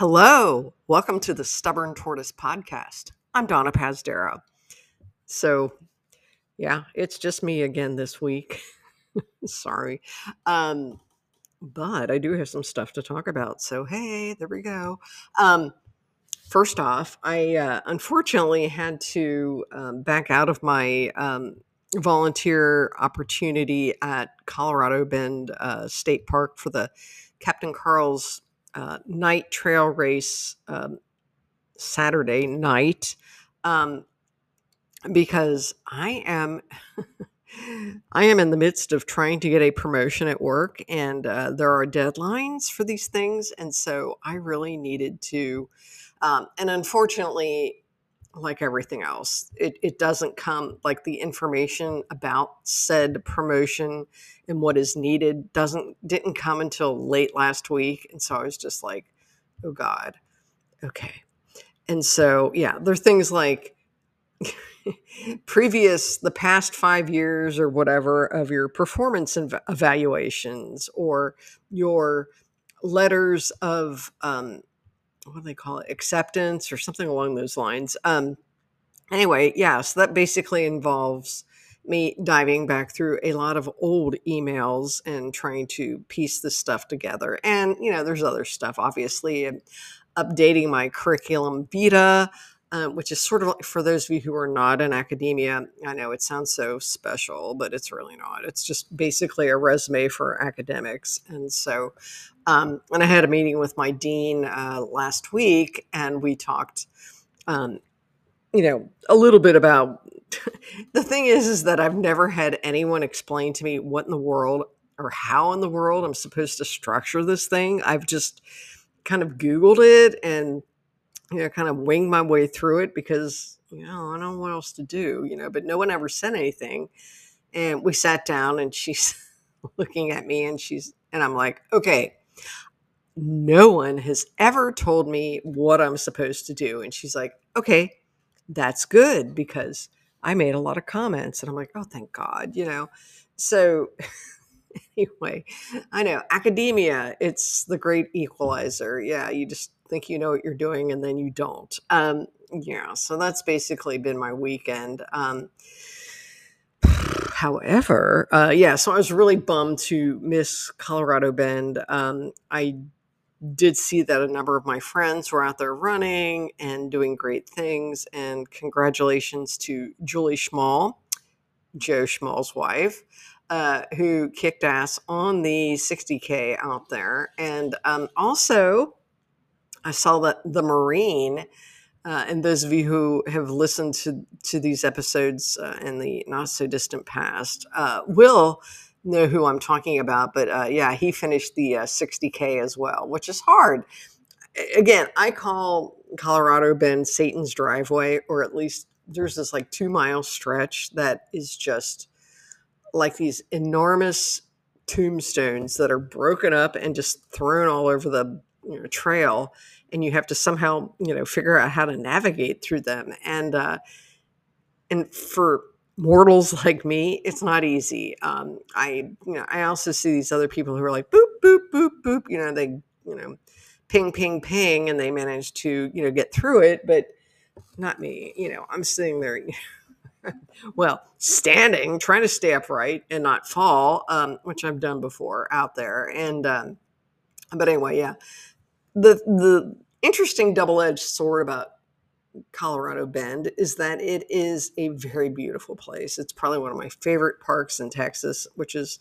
Hello, welcome to the Stubborn Tortoise podcast. I'm Donna Pazdera. So, yeah, it's just me again this week. Sorry. Um, but I do have some stuff to talk about. So, hey, there we go. Um, first off, I uh, unfortunately had to um, back out of my um, volunteer opportunity at Colorado Bend uh, State Park for the Captain Carl's uh, night trail race um, Saturday night um, because I am. I am in the midst of trying to get a promotion at work, and uh, there are deadlines for these things. And so I really needed to. Um, and unfortunately, like everything else, it, it doesn't come like the information about said promotion and what is needed doesn't didn't come until late last week. And so I was just like, oh God, okay. And so yeah, there are things like previous the past five years or whatever of your performance ev- evaluations or your letters of um, what do they call it? Acceptance or something along those lines. Um, anyway yeah so that basically involves me diving back through a lot of old emails and trying to piece this stuff together. And you know there's other stuff obviously updating my curriculum vitae um, which is sort of like for those of you who are not in academia. I know it sounds so special, but it's really not. It's just basically a resume for academics. And so, um, and I had a meeting with my dean uh, last week, and we talked, um, you know, a little bit about. the thing is, is that I've never had anyone explain to me what in the world or how in the world I'm supposed to structure this thing. I've just kind of Googled it and you know, kind of wing my way through it because, you know, I don't know what else to do, you know, but no one ever said anything. And we sat down and she's looking at me and she's, and I'm like, okay, no one has ever told me what I'm supposed to do. And she's like, okay, that's good because I made a lot of comments. And I'm like, oh, thank God, you know. So, anyway, I know academia, it's the great equalizer. Yeah, you just think you know what you're doing and then you don't. Um, yeah, so that's basically been my weekend. Um, however, uh, yeah, so I was really bummed to miss Colorado Bend. Um, I did see that a number of my friends were out there running and doing great things. And congratulations to Julie Schmall, Joe Schmall's wife. Uh, who kicked ass on the 60K out there. And um, also, I saw that the Marine, uh, and those of you who have listened to, to these episodes uh, in the not so distant past uh, will know who I'm talking about. But uh, yeah, he finished the 60K uh, as well, which is hard. Again, I call Colorado Bend Satan's driveway, or at least there's this like two mile stretch that is just like these enormous tombstones that are broken up and just thrown all over the you know, trail and you have to somehow you know figure out how to navigate through them and uh, and for mortals like me it's not easy. Um, i you know i also see these other people who are like boop boop boop boop you know they you know ping ping ping and they manage to you know get through it but not me you know i'm sitting there well standing trying to stay upright and not fall um, which i've done before out there and um, but anyway yeah the the interesting double-edged sword about Colorado Bend is that it is a very beautiful place. It's probably one of my favorite parks in Texas, which is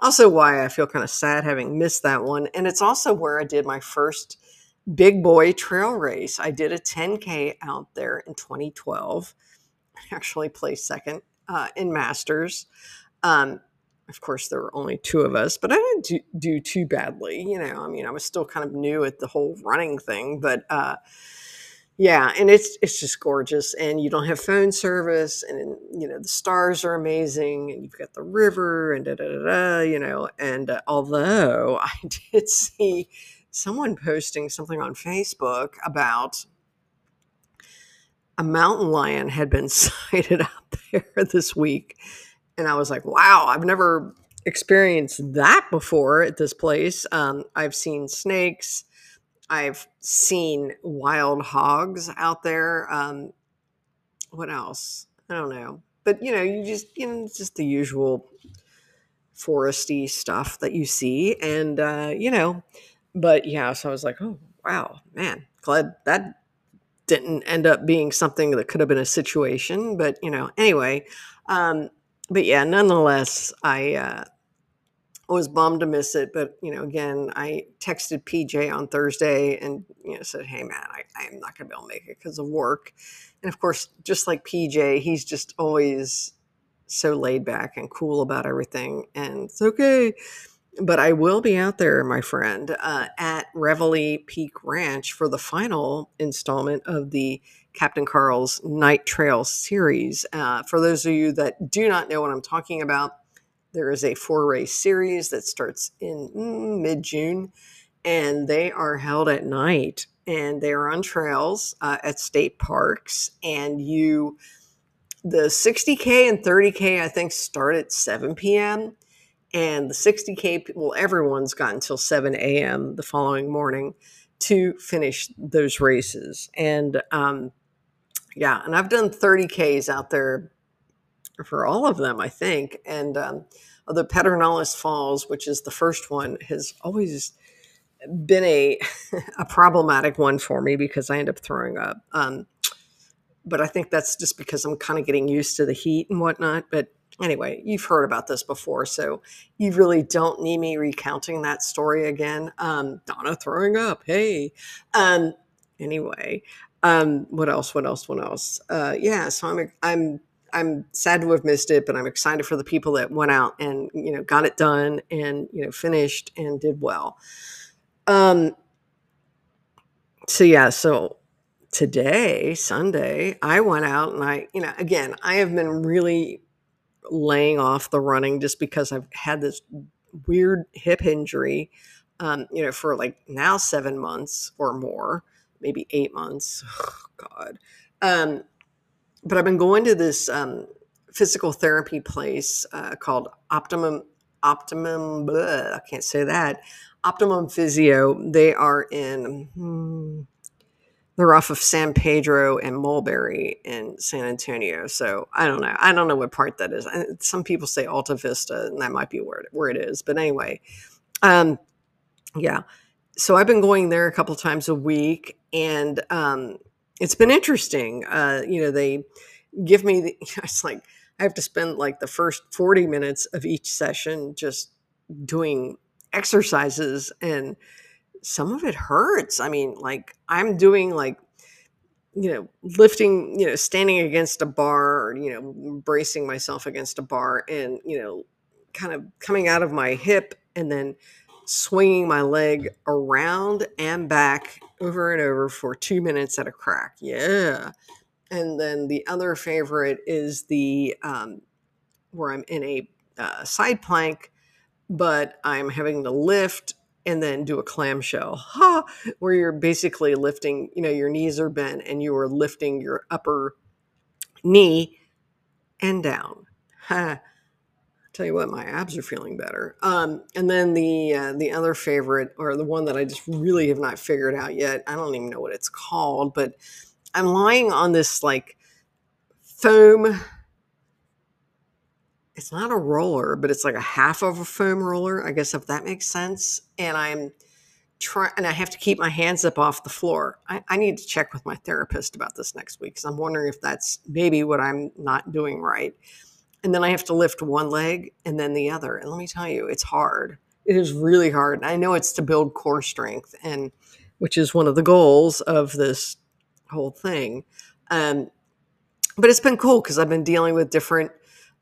also why I feel kind of sad having missed that one. And it's also where I did my first big boy trail race. I did a 10K out there in 2012. I actually placed second uh, in Masters. Um, of course, there were only two of us, but I didn't do, do, too badly. You know, I mean, I was still kind of new at the whole running thing, but uh, yeah, and it's it's just gorgeous. And you don't have phone service, and you know the stars are amazing, and you've got the river, and da da da, da you know. And uh, although I did see someone posting something on Facebook about a mountain lion had been sighted out there this week and I was like, wow, I've never experienced that before at this place. Um, I've seen snakes. I've seen wild hogs out there. Um, what else? I don't know. But you know, you just you know, just the usual foresty stuff that you see, and uh, you know, but yeah. So I was like, oh wow, man, glad that didn't end up being something that could have been a situation. But you know, anyway. Um, but yeah, nonetheless, I uh, was bummed to miss it. But you know, again, I texted PJ on Thursday and you know said, "Hey, man, I, I am not going to be able to make it because of work." And of course, just like PJ, he's just always so laid back and cool about everything, and it's okay. But I will be out there, my friend, uh, at Reveille Peak Ranch for the final installment of the Captain Carl's Night Trail series. Uh, for those of you that do not know what I'm talking about, there is a four race series that starts in mm, mid June, and they are held at night and they are on trails uh, at state parks. And you, the 60K and 30K, I think, start at 7 p.m. And the 60K, well, everyone's got until 7 a.m. the following morning to finish those races. And um, yeah, and I've done 30Ks out there for all of them, I think. And um, the Pedernales Falls, which is the first one, has always been a a problematic one for me because I end up throwing up. Um, but I think that's just because I'm kind of getting used to the heat and whatnot. But anyway, you've heard about this before, so you really don't need me recounting that story again. Um, Donna throwing up, hey. Um, anyway, um, what else? What else? What else? Uh, yeah, so I'm I'm I'm sad to have missed it, but I'm excited for the people that went out and you know got it done and you know finished and did well. Um. So yeah, so today, Sunday, I went out and I, you know, again, I have been really laying off the running just because I've had this weird hip injury, um, you know, for like now seven months or more, maybe eight months. Oh, God. Um, but I've been going to this um, physical therapy place uh, called Optimum Optimum. Bleh, I can't say that. Optimum Physio. They are in. Hmm, they're off of San Pedro and Mulberry in San Antonio. So I don't know. I don't know what part that is. Some people say Alta Vista, and that might be where it, where it is. But anyway, um, yeah. So I've been going there a couple times a week, and um, it's been interesting. Uh, you know, they give me the, it's like I have to spend like the first 40 minutes of each session just doing exercises and some of it hurts. I mean, like I'm doing like you know, lifting, you know, standing against a bar or, you know, bracing myself against a bar and, you know, kind of coming out of my hip and then swinging my leg around and back over and over for two minutes at a crack. Yeah. And then the other favorite is the um, where I'm in a uh, side plank, but I'm having to lift and then do a clamshell, ha, where you're basically lifting, you know, your knees are bent and you are lifting your upper knee and down. Ha tell you what, my abs are feeling better. Um, and then the uh, the other favorite, or the one that I just really have not figured out yet, I don't even know what it's called, but I'm lying on this like foam. It's not a roller, but it's like a half of a foam roller, I guess if that makes sense. And I'm trying, and I have to keep my hands up off the floor. I, I need to check with my therapist about this next week because I'm wondering if that's maybe what I'm not doing right and then I have to lift one leg and then the other. And let me tell you, it's hard. It is really hard. And I know it's to build core strength, and which is one of the goals of this whole thing. Um, but it's been cool because I've been dealing with different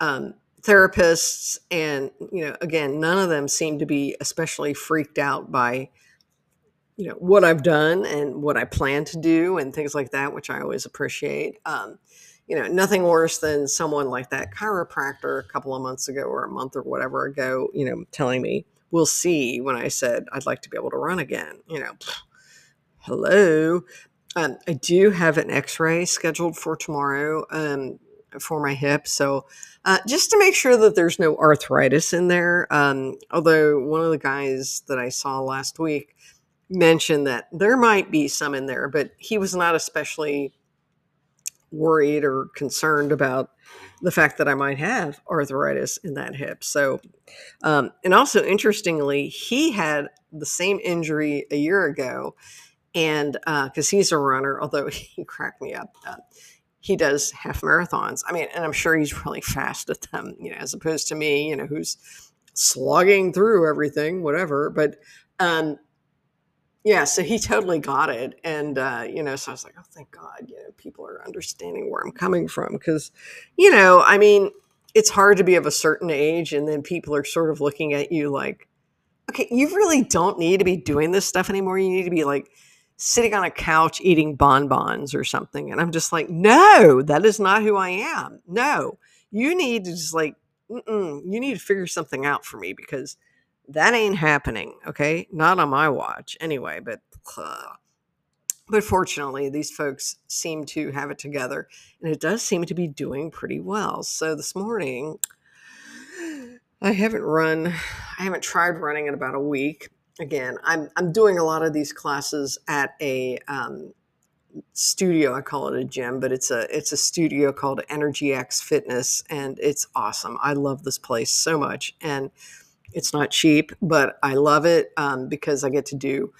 um, therapists, and you know, again, none of them seem to be especially freaked out by you know what I've done and what I plan to do and things like that, which I always appreciate. Um, you know, nothing worse than someone like that chiropractor a couple of months ago or a month or whatever ago, you know, telling me, we'll see when I said I'd like to be able to run again. You know, hello. Um, I do have an x ray scheduled for tomorrow um, for my hip. So uh, just to make sure that there's no arthritis in there. Um, although one of the guys that I saw last week mentioned that there might be some in there, but he was not especially worried or concerned about the fact that I might have arthritis in that hip. So, um, and also interestingly, he had the same injury a year ago, and because uh, he's a runner, although he cracked me up. Uh, he does half marathons. I mean, and I'm sure he's really fast at them, you know, as opposed to me, you know, who's slogging through everything, whatever. But um, yeah, so he totally got it. And, uh, you know, so I was like, oh, thank God, you know, people are understanding where I'm coming from. Because, you know, I mean, it's hard to be of a certain age and then people are sort of looking at you like, okay, you really don't need to be doing this stuff anymore. You need to be like sitting on a couch eating bonbons or something. And I'm just like, no, that is not who I am. No, you need to just like, you need to figure something out for me because – that ain't happening, okay? Not on my watch anyway, but uh, but fortunately, these folks seem to have it together and it does seem to be doing pretty well. So this morning, I haven't run, I haven't tried running in about a week. Again, I'm, I'm doing a lot of these classes at a um, studio. I call it a gym, but it's a it's a studio called Energy X Fitness, and it's awesome. I love this place so much, and it's not cheap, but I love it um, because I get to do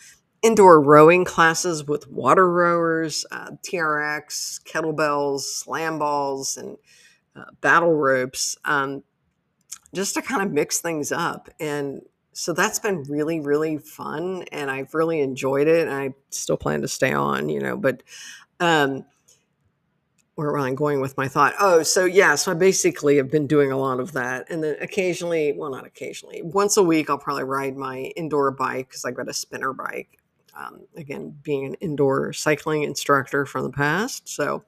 indoor rowing classes with water rowers, uh, TRX, kettlebells, slam balls, and uh, battle ropes, um, just to kind of mix things up. And so that's been really, really fun, and I've really enjoyed it. And I still plan to stay on, you know, but um, where am I going with my thought? Oh, so yeah, so I basically have been doing a lot of that. And then occasionally, well, not occasionally, once a week, I'll probably ride my indoor bike because I've got a spinner bike. Um, again, being an indoor cycling instructor from the past. So,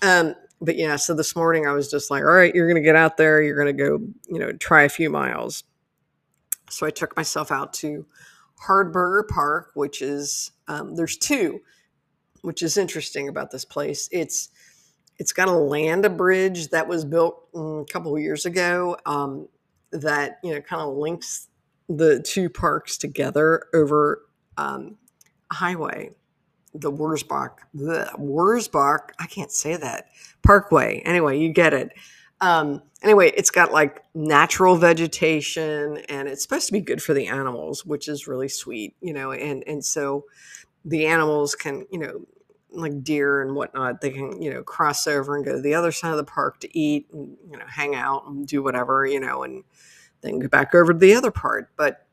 um, but yeah, so this morning I was just like, all right, you're going to get out there, you're going to go, you know, try a few miles. So I took myself out to Hardberger Park, which is, um, there's two, which is interesting about this place. It's, it's got a land bridge that was built mm, a couple of years ago um, that you know kind of links the two parks together over um, a highway, the Wurzbach, the Wurzbach. I can't say that Parkway. Anyway, you get it. Um, anyway, it's got like natural vegetation, and it's supposed to be good for the animals, which is really sweet, you know. And and so the animals can you know like deer and whatnot, they can, you know, cross over and go to the other side of the park to eat and, you know, hang out and do whatever, you know, and then go back over to the other part. But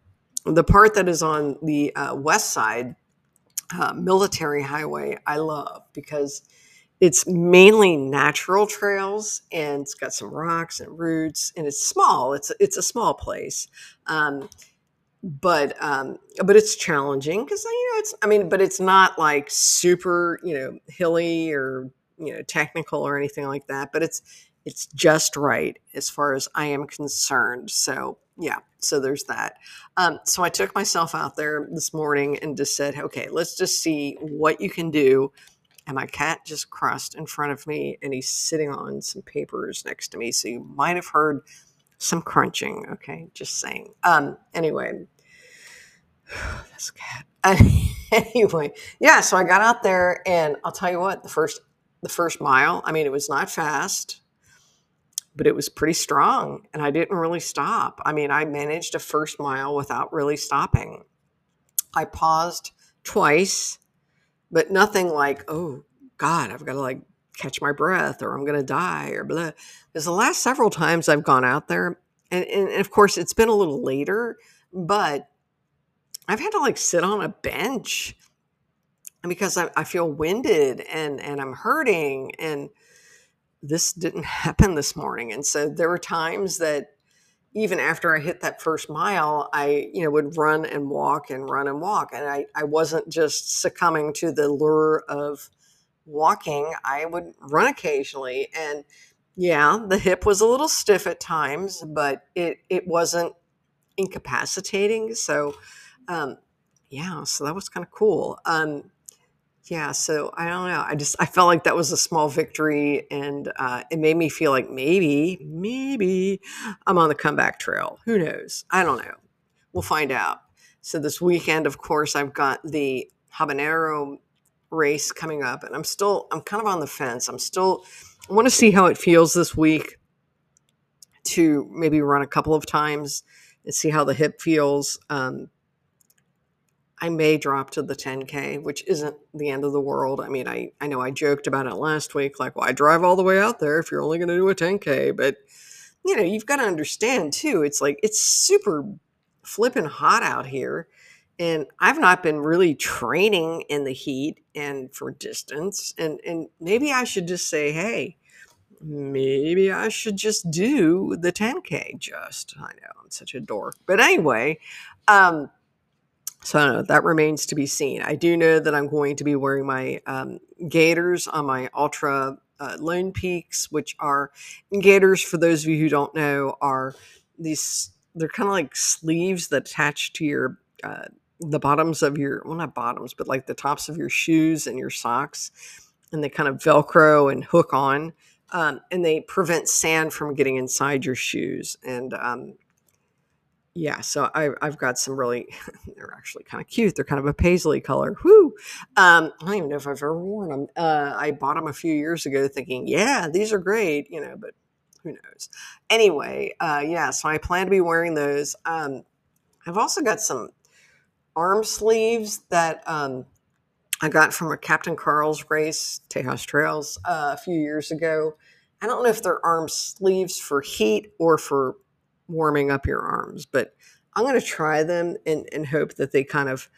the part that is on the uh, west side, uh, military highway, I love because it's mainly natural trails and it's got some rocks and roots and it's small. It's it's a small place. Um, but um but it's challenging because you know it's i mean but it's not like super you know hilly or you know technical or anything like that but it's it's just right as far as i am concerned so yeah so there's that um, so i took myself out there this morning and just said okay let's just see what you can do and my cat just crossed in front of me and he's sitting on some papers next to me so you might have heard some crunching. Okay, just saying. Um, anyway, this cat. anyway, yeah. So I got out there, and I'll tell you what. The first, the first mile. I mean, it was not fast, but it was pretty strong, and I didn't really stop. I mean, I managed a first mile without really stopping. I paused twice, but nothing like, oh God, I've got to like catch my breath or I'm going to die or blah. Because the last several times I've gone out there, and, and, of course it's been a little later, but I've had to like sit on a bench because I, I feel winded and, and I'm hurting. And this didn't happen this morning. And so there were times that even after I hit that first mile, I, you know, would run and walk and run and walk. And I, I wasn't just succumbing to the lure of walking, I would run occasionally. And yeah, the hip was a little stiff at times, but it, it wasn't incapacitating. So, um, yeah, so that was kind of cool. Um, yeah, so I don't know. I just I felt like that was a small victory, and uh, it made me feel like maybe, maybe I'm on the comeback trail. Who knows? I don't know. We'll find out. So this weekend, of course, I've got the habanero race coming up, and I'm still I'm kind of on the fence. I'm still I want to see how it feels this week to maybe run a couple of times and see how the hip feels. Um, I may drop to the 10K, which isn't the end of the world. I mean, I, I know I joked about it last week, like, why drive all the way out there if you're only going to do a 10K? But, you know, you've got to understand too, it's like, it's super flipping hot out here. And I've not been really training in the heat and for distance. And, and maybe I should just say, hey, maybe I should just do the 10K just. I know I'm such a dork. But anyway, um, so know, that remains to be seen. I do know that I'm going to be wearing my um, gaiters on my Altra uh, Lone Peaks, which are gaiters, for those of you who don't know, are these, they're kind of like sleeves that attach to your, uh, the bottoms of your, well, not bottoms, but like the tops of your shoes and your socks. And they kind of Velcro and hook on. Um, and they prevent sand from getting inside your shoes. And um, yeah, so I, I've got some really, they're actually kind of cute. They're kind of a paisley color. Whoo! Um, I don't even know if I've ever worn them. Uh, I bought them a few years ago thinking, yeah, these are great, you know, but who knows? Anyway, uh, yeah, so I plan to be wearing those. Um, I've also got some arm sleeves that um, I got from a Captain Carl's race, Tejas Trails, uh, a few years ago. I don't know if they're arm sleeves for heat or for warming up your arms, but I'm going to try them and, and hope that they kind of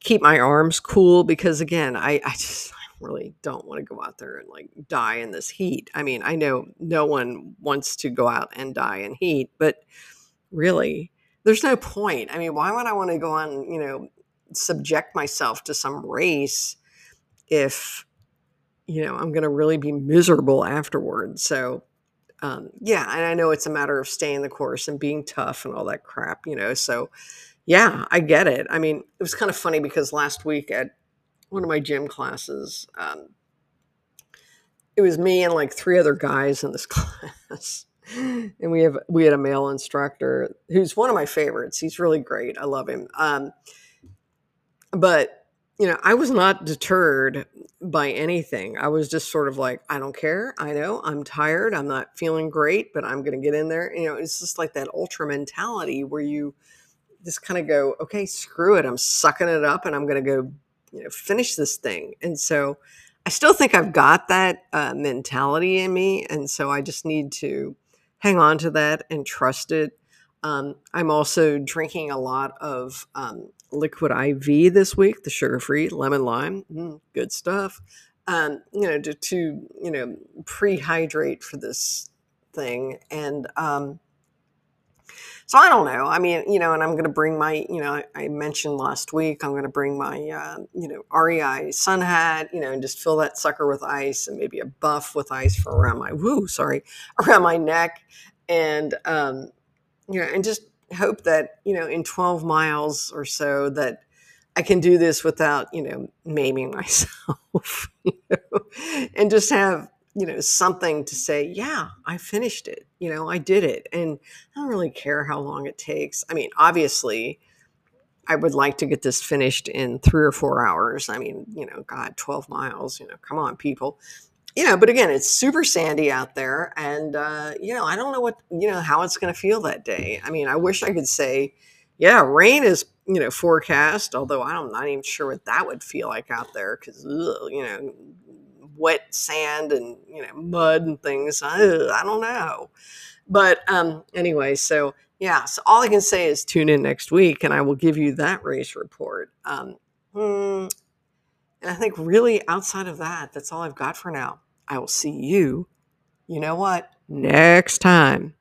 keep my arms cool because again, I, I just I really don't want to go out there and like die in this heat. I mean, I know no one wants to go out and die in heat, but really, there's no point. I mean, why would I want to go on, you know, subject myself to some race if you know I'm going to really be miserable afterwards? So um, yeah, and I know it's a matter of staying the course and being tough and all that crap, you know. So, yeah, I get it. I mean, it was kind of funny because last week at one of my gym classes, um, it was me and like three other guys in this class, and we have we had a male instructor who's one of my favorites. He's really great. I love him. Um, but you know, I was not deterred by anything. I was just sort of like, I don't care. I know I'm tired. I'm not feeling great, but I'm going to get in there. You know, it's just like that ultra mentality where you just kind of go, okay, screw it. I'm sucking it up and I'm going to go, you know, finish this thing. And so I still think I've got that uh, mentality in me. And so I just need to hang on to that and trust it. Um, I'm also drinking a lot of um, liquid IV this week, the sugar free lemon lime, mm, good stuff. Um, you know, to, to you know pre-hydrate for this thing, and um, so I don't know. I mean, you know, and I'm going to bring my, you know, I, I mentioned last week I'm going to bring my, uh, you know, REI sun hat, you know, and just fill that sucker with ice and maybe a buff with ice for around my woo, sorry, around my neck, and um, you know, and just hope that you know in 12 miles or so that I can do this without you know maiming myself, you know, and just have you know something to say. Yeah, I finished it. You know, I did it, and I don't really care how long it takes. I mean, obviously. I would like to get this finished in three or four hours. I mean, you know, God, 12 miles, you know, come on, people you know, but again, it's super sandy out there, and uh, you know, I don't know what you know how it's going to feel that day. I mean, I wish I could say, yeah, rain is you know forecast, although I'm not even sure what that would feel like out there because you know, wet sand and you know mud and things. Ugh, I don't know, but um, anyway, so yeah, so all I can say is tune in next week, and I will give you that race report. Um, hmm, and I think really outside of that, that's all I've got for now. I will see you, you know what, next time.